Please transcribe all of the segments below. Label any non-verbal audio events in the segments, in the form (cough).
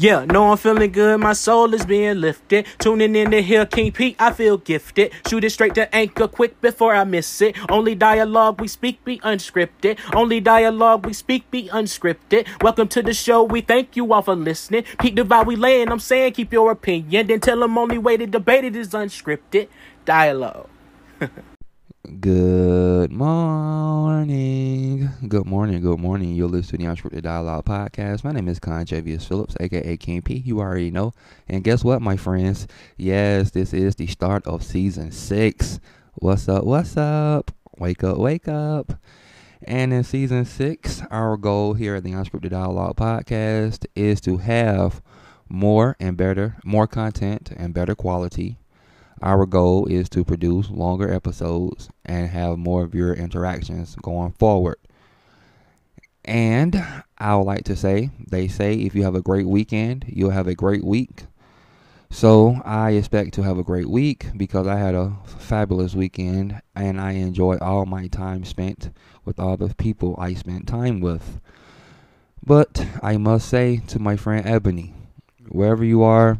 Yeah, no, I'm feeling good. My soul is being lifted. Tuning in to hear King Pete, I feel gifted. Shoot it straight to anchor quick before I miss it. Only dialogue we speak be unscripted. Only dialogue we speak be unscripted. Welcome to the show. We thank you all for listening. Pete vibe we laying. I'm saying keep your opinion. Then tell them only way to debate it is unscripted dialogue. (laughs) Good morning. Good morning. Good morning. You're listening to the Unscripted Dialogue Podcast. My name is Conjavius Phillips, aka King P. You already know. And guess what, my friends? Yes, this is the start of season six. What's up? What's up? Wake up, wake up. And in season six, our goal here at the Unscripted Dialogue Podcast is to have more and better, more content and better quality our goal is to produce longer episodes and have more viewer interactions going forward. And I would like to say, they say if you have a great weekend, you'll have a great week. So I expect to have a great week because I had a fabulous weekend and I enjoy all my time spent with all the people I spent time with. But I must say to my friend Ebony, wherever you are,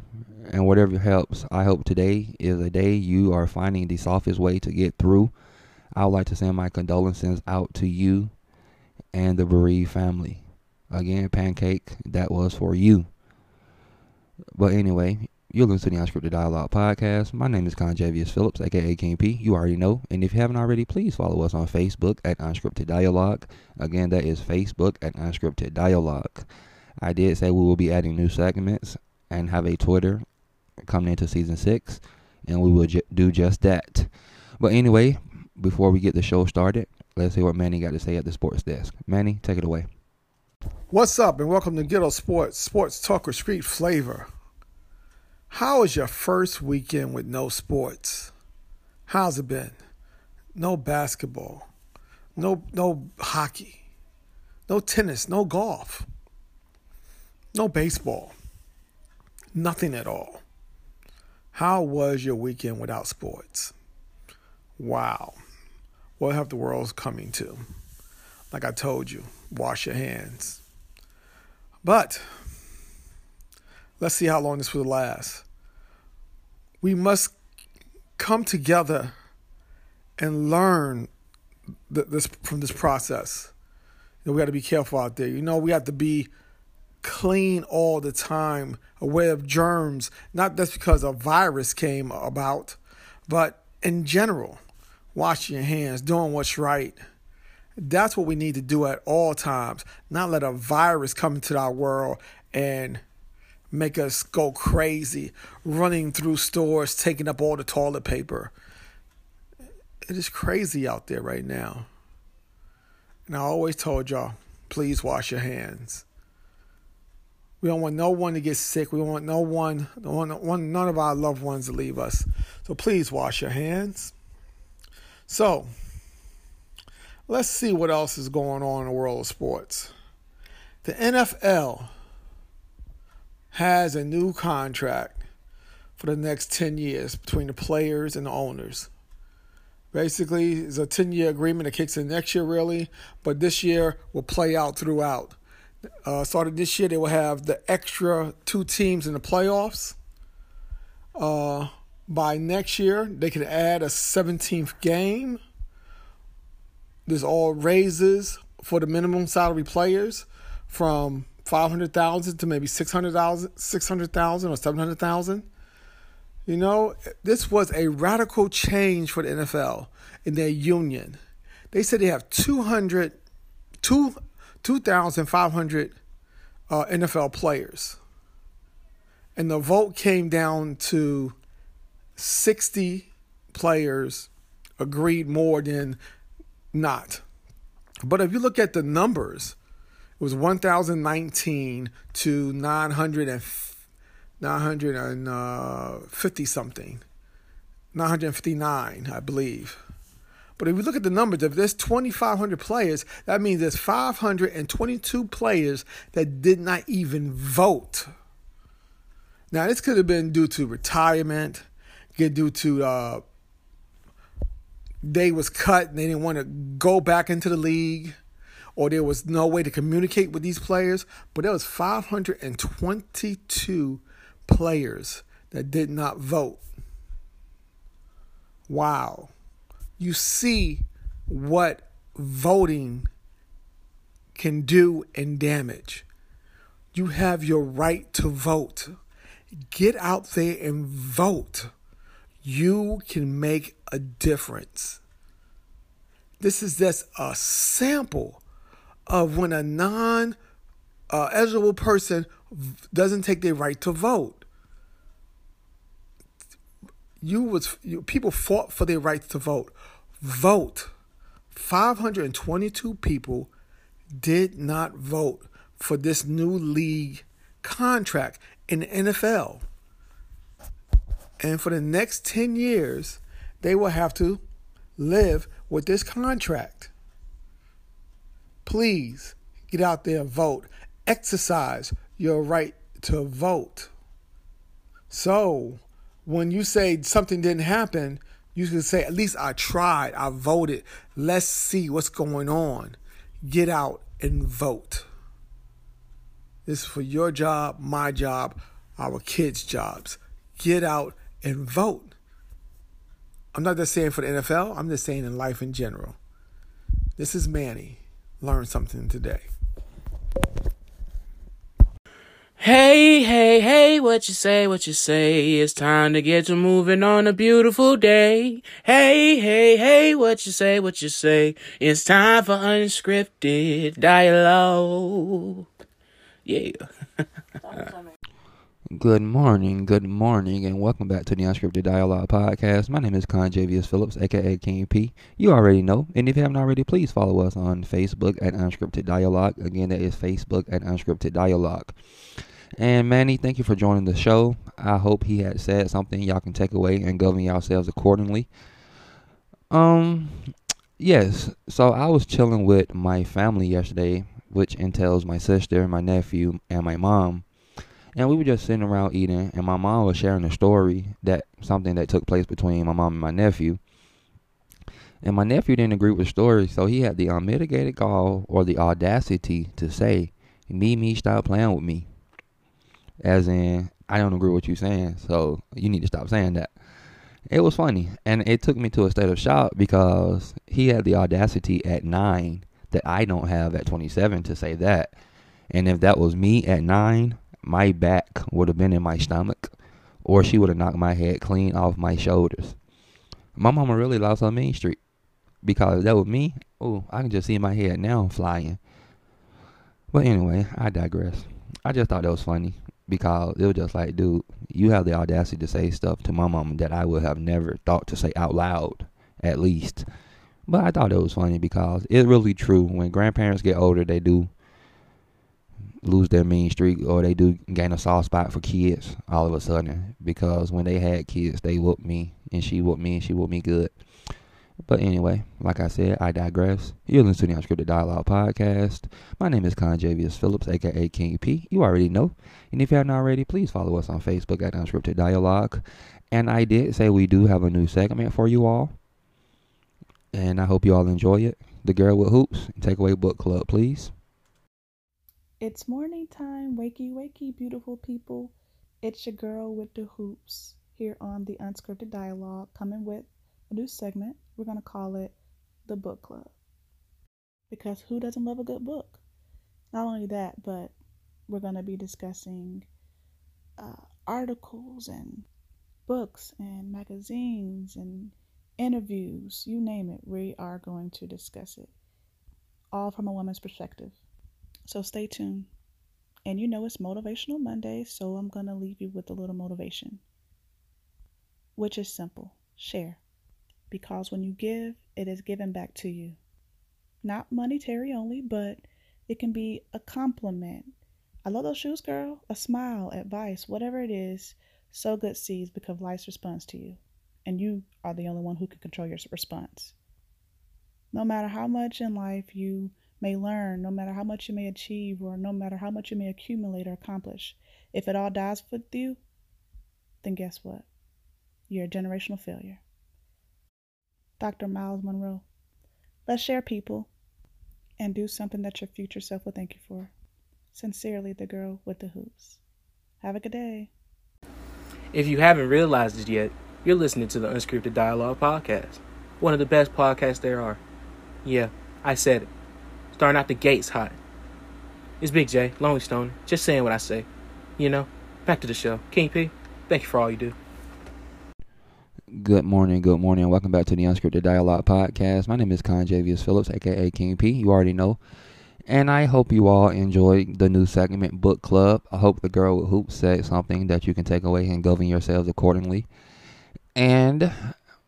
and whatever helps. I hope today is a day you are finding the softest way to get through. I would like to send my condolences out to you and the bereaved family. Again, Pancake, that was for you. But anyway, you're listening to the Unscripted Dialogue Podcast. My name is Conjavius Phillips, aka King P. You already know. And if you haven't already, please follow us on Facebook at Unscripted Dialogue. Again, that is Facebook at Unscripted Dialogue. I did say we will be adding new segments and have a Twitter coming into season six, and we will ju- do just that. But anyway, before we get the show started, let's see what Manny got to say at the sports desk. Manny, take it away. What's up, and welcome to Ghetto Sports, Sports Talk Street Flavor. How was your first weekend with no sports? How's it been? No basketball, no no hockey, no tennis, no golf, no baseball, nothing at all. How was your weekend without sports? Wow. What have the world's coming to? Like I told you, wash your hands. But let's see how long this will last. We must come together and learn this from this process. Know, we got to be careful out there. You know, we have to be clean all the time, aware of germs, not just because a virus came about, but in general, washing your hands, doing what's right. That's what we need to do at all times, not let a virus come into our world and make us go crazy, running through stores, taking up all the toilet paper. It is crazy out there right now. And I always told y'all, please wash your hands. We don't want no one to get sick. We don't want no one, one, none of our loved ones to leave us. So please wash your hands. So let's see what else is going on in the world of sports. The NFL has a new contract for the next 10 years between the players and the owners. Basically, it's a 10 year agreement that kicks in next year, really, but this year will play out throughout. Uh, started this year, they will have the extra two teams in the playoffs. Uh, by next year, they can add a 17th game. There's all raises for the minimum salary players from 500,000 to maybe 600,000 600,000 or 700,000. You know, this was a radical change for the NFL in their union. They said they have 200 two 2,500 uh, NFL players. And the vote came down to 60 players agreed more than not. But if you look at the numbers, it was 1,019 to 900 950 uh, something, 959, I believe. But if we look at the numbers, if there's 2,500 players, that means there's 522 players that did not even vote. Now, this could have been due to retirement, get due to uh, they was cut and they didn't want to go back into the league, or there was no way to communicate with these players, but there was 522 players that did not vote. Wow. You see what voting can do and damage. You have your right to vote. Get out there and vote. You can make a difference. This is just a sample of when a non uh, eligible person doesn't take their right to vote. You was you, people fought for their rights to vote. Vote. 522 people did not vote for this new league contract in the NFL. And for the next 10 years, they will have to live with this contract. Please get out there and vote. Exercise your right to vote. So, when you say something didn't happen, you can say, at least I tried, I voted. Let's see what's going on. Get out and vote. This is for your job, my job, our kids' jobs. Get out and vote. I'm not just saying for the NFL, I'm just saying in life in general. This is Manny. Learn something today. Hey, hey, hey, what you say, what you say? It's time to get to moving on a beautiful day. Hey, hey, hey, what you say, what you say? It's time for unscripted dialogue. Yeah. (laughs) Good morning, good morning, and welcome back to the Unscripted Dialogue Podcast. My name is Conjavius Phillips, aka King P. You already know, and if you haven't already, please follow us on Facebook at Unscripted Dialogue. Again, that is Facebook at Unscripted Dialogue. And Manny, thank you for joining the show. I hope he had said something y'all can take away and govern yourselves accordingly. Um, yes. So I was chilling with my family yesterday, which entails my sister, my nephew, and my mom and we were just sitting around eating, and my mom was sharing a story that something that took place between my mom and my nephew. And my nephew didn't agree with the story, so he had the unmitigated gall or the audacity to say, "Me, me, stop playing with me." As in, I don't agree with you're saying, so you need to stop saying that. It was funny, and it took me to a state of shock because he had the audacity at nine that I don't have at 27 to say that. And if that was me at nine, my back would have been in my stomach, or she would have knocked my head clean off my shoulders. My mama really lost her Main Street because that was me. Oh, I can just see my head now flying. But anyway, I digress. I just thought that was funny because it was just like, dude, you have the audacity to say stuff to my mom that I would have never thought to say out loud, at least. But I thought it was funny because it's really true. When grandparents get older, they do lose their mean streak or they do gain a soft spot for kids all of a sudden because when they had kids they whooped me and she whooped me and she whooped me good but anyway like i said i digress. You're listening to the unscripted dialogue podcast. My name is conjavius phillips aka king p. You already know. And if you haven't already please follow us on facebook at unscripted dialogue. And i did say we do have a new segment for you all. And i hope you all enjoy it. The girl with hoops takeaway book club please. It's morning time, wakey, wakey, beautiful people. It's your girl with the hoops here on the Unscripted Dialogue, coming with a new segment. We're going to call it the Book Club. Because who doesn't love a good book? Not only that, but we're going to be discussing uh, articles and books and magazines and interviews, you name it. We are going to discuss it, all from a woman's perspective. So stay tuned. And you know it's Motivational Monday, so I'm going to leave you with a little motivation, which is simple share. Because when you give, it is given back to you. Not monetary only, but it can be a compliment. I love those shoes, girl. A smile, advice, whatever it is. So good seeds because life responds to you. And you are the only one who can control your response. No matter how much in life you may learn, no matter how much you may achieve, or no matter how much you may accumulate or accomplish, if it all dies with you, then guess what? You're a generational failure. Dr. Myles Munroe. Let's share, people. and do something that your future self will thank you for. Sincerely, the girl with the hoops. Have a good day. If you haven't realized it yet, you're listening to the Unscripted Dialogue Podcast, one of the best podcasts there are. Yeah, I said it. Starting out the gates hot. It's Big J, Lonely Stone, just saying what I say. You know, back to the show. King P, thank you for all you do. Good morning, good morning. and Welcome back to the Unscripted Dialogue Podcast. My name is Conjavius Phillips, aka King P. You already know. And I hope you all enjoyed the new segment, Book Club. I hope the girl with hoops said something that you can take away and govern yourselves accordingly. And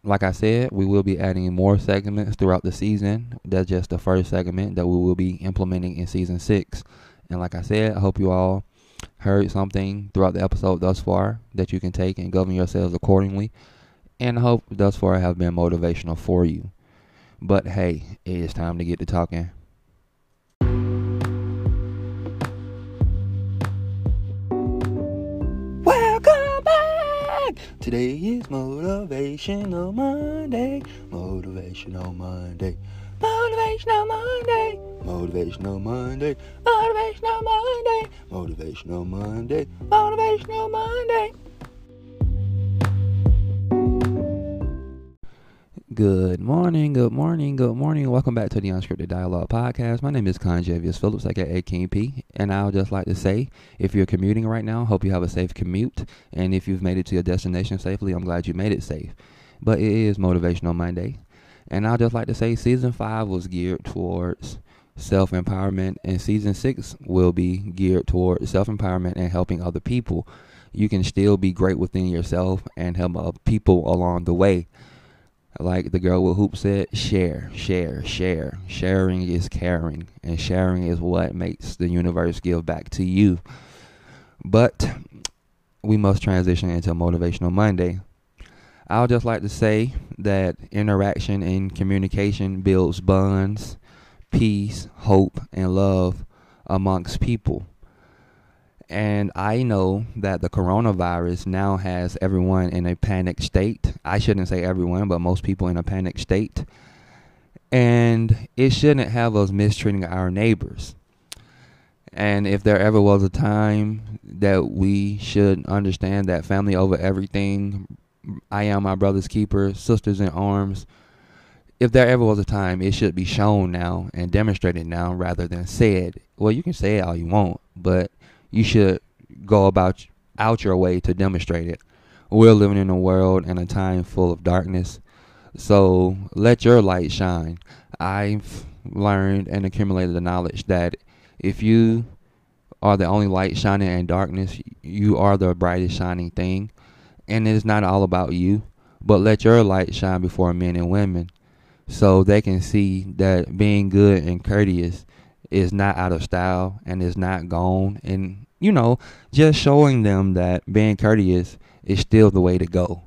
like I said, we will be adding more segments throughout the season. That's just the first segment that we will be implementing in season six. And like I said, I hope you all heard something throughout the episode thus far that you can take and govern yourselves accordingly. And hope thus far I have been motivational for you. But hey, it is time to get to talking. Welcome back! Today is Motivational Monday. Motivational Monday. Motivational Monday. Motivational Monday. Motivational Monday. Motivational Monday. Motivational Monday. Good morning, good morning, good morning. Welcome back to the Unscripted Dialogue Podcast. My name is Conjavius Phillips, aka King P. And I would just like to say, if you're commuting right now, hope you have a safe commute. And if you've made it to your destination safely, I'm glad you made it safe. But it is Motivational Monday. And I'd just like to say, season five was geared towards self empowerment, and season six will be geared towards self empowerment and helping other people. You can still be great within yourself and help other people along the way. Like the girl with hoop said, share, share, share. Sharing is caring, and sharing is what makes the universe give back to you. But we must transition into Motivational Monday. I would just like to say that interaction and communication builds bonds, peace, hope, and love amongst people. And I know that the coronavirus now has everyone in a panic state. I shouldn't say everyone, but most people in a panic state. And it shouldn't have us mistreating our neighbors. And if there ever was a time that we should understand that family over everything, I am my brother's keeper, sisters in arms. If there ever was a time, it should be shown now and demonstrated now rather than said. Well, you can say it all you want, but you should go about out your way to demonstrate it. We're living in a world and a time full of darkness. So let your light shine. I've learned and accumulated the knowledge that if you are the only light shining in darkness, you are the brightest shining thing. And it's not all about you, but let your light shine before men and women so they can see that being good and courteous is not out of style and is not gone. And you know just showing them that being courteous is still the way to go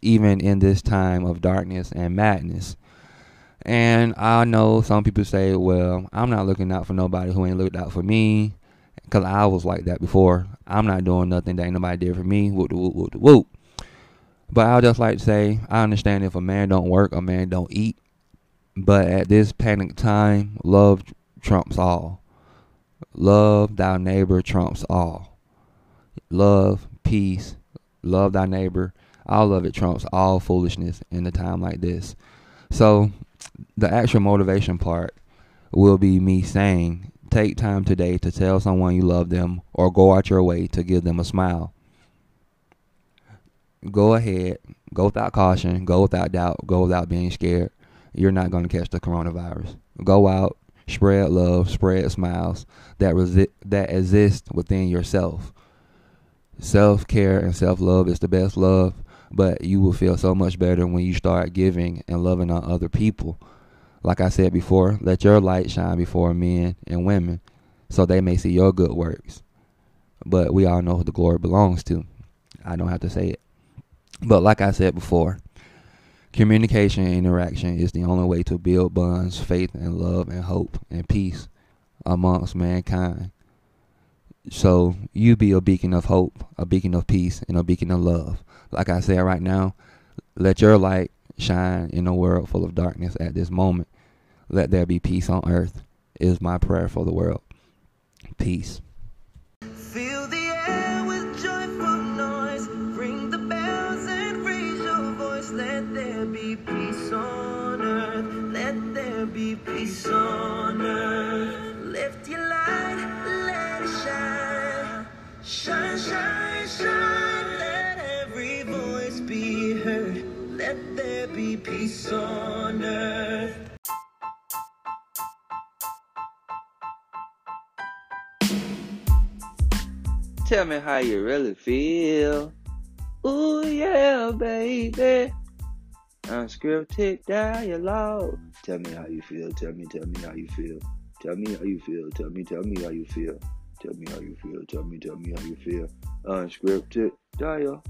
even in this time of darkness and madness. And i know some people say well i'm not looking out for nobody who ain't looked out for me because i was like that before. I'm not doing nothing that ain't nobody did for me. Whoop whoop whoop whoop. But i'll just like to say i understand if a man don't work a man don't eat. But at this panic time love trumps all. Love thy neighbor trumps all. Love, peace, love thy neighbor. All of it trumps all foolishness in a time like this. So, the actual motivation part will be me saying, take time today to tell someone you love them or go out your way to give them a smile. Go ahead, go without caution, go without doubt, go without being scared. You're not going to catch the coronavirus. Go out, spread love, spread smiles that resi- that exist within yourself. Self care and self love is the best love, but you will feel so much better when you start giving and loving on other people. Like I said before, let your light shine before men and women so they may see your good works. But we all know who the glory belongs to. I don't have to say it. But like I said before, Communication and interaction is the only way to build bonds, faith, and love, and hope and peace amongst mankind. So you be a beacon of hope, a beacon of peace, and a beacon of love. Like I said right now, let your light shine in a world full of darkness at this moment. Let there be peace on earth is my prayer for the world. Peace. Peace on earth. Your light, shine. Shine, shine, shine. Let every voice be heard. Let there be peace on earth. Tell me how you really feel. Ooh yeah, baby. Unscripted dialogue. Tell me how you feel. Tell me, tell me how you feel. Tell me how you feel. Tell me, tell me how you feel. Tell me how you feel. Tell me, tell me how you feel. Unscripted dialogue.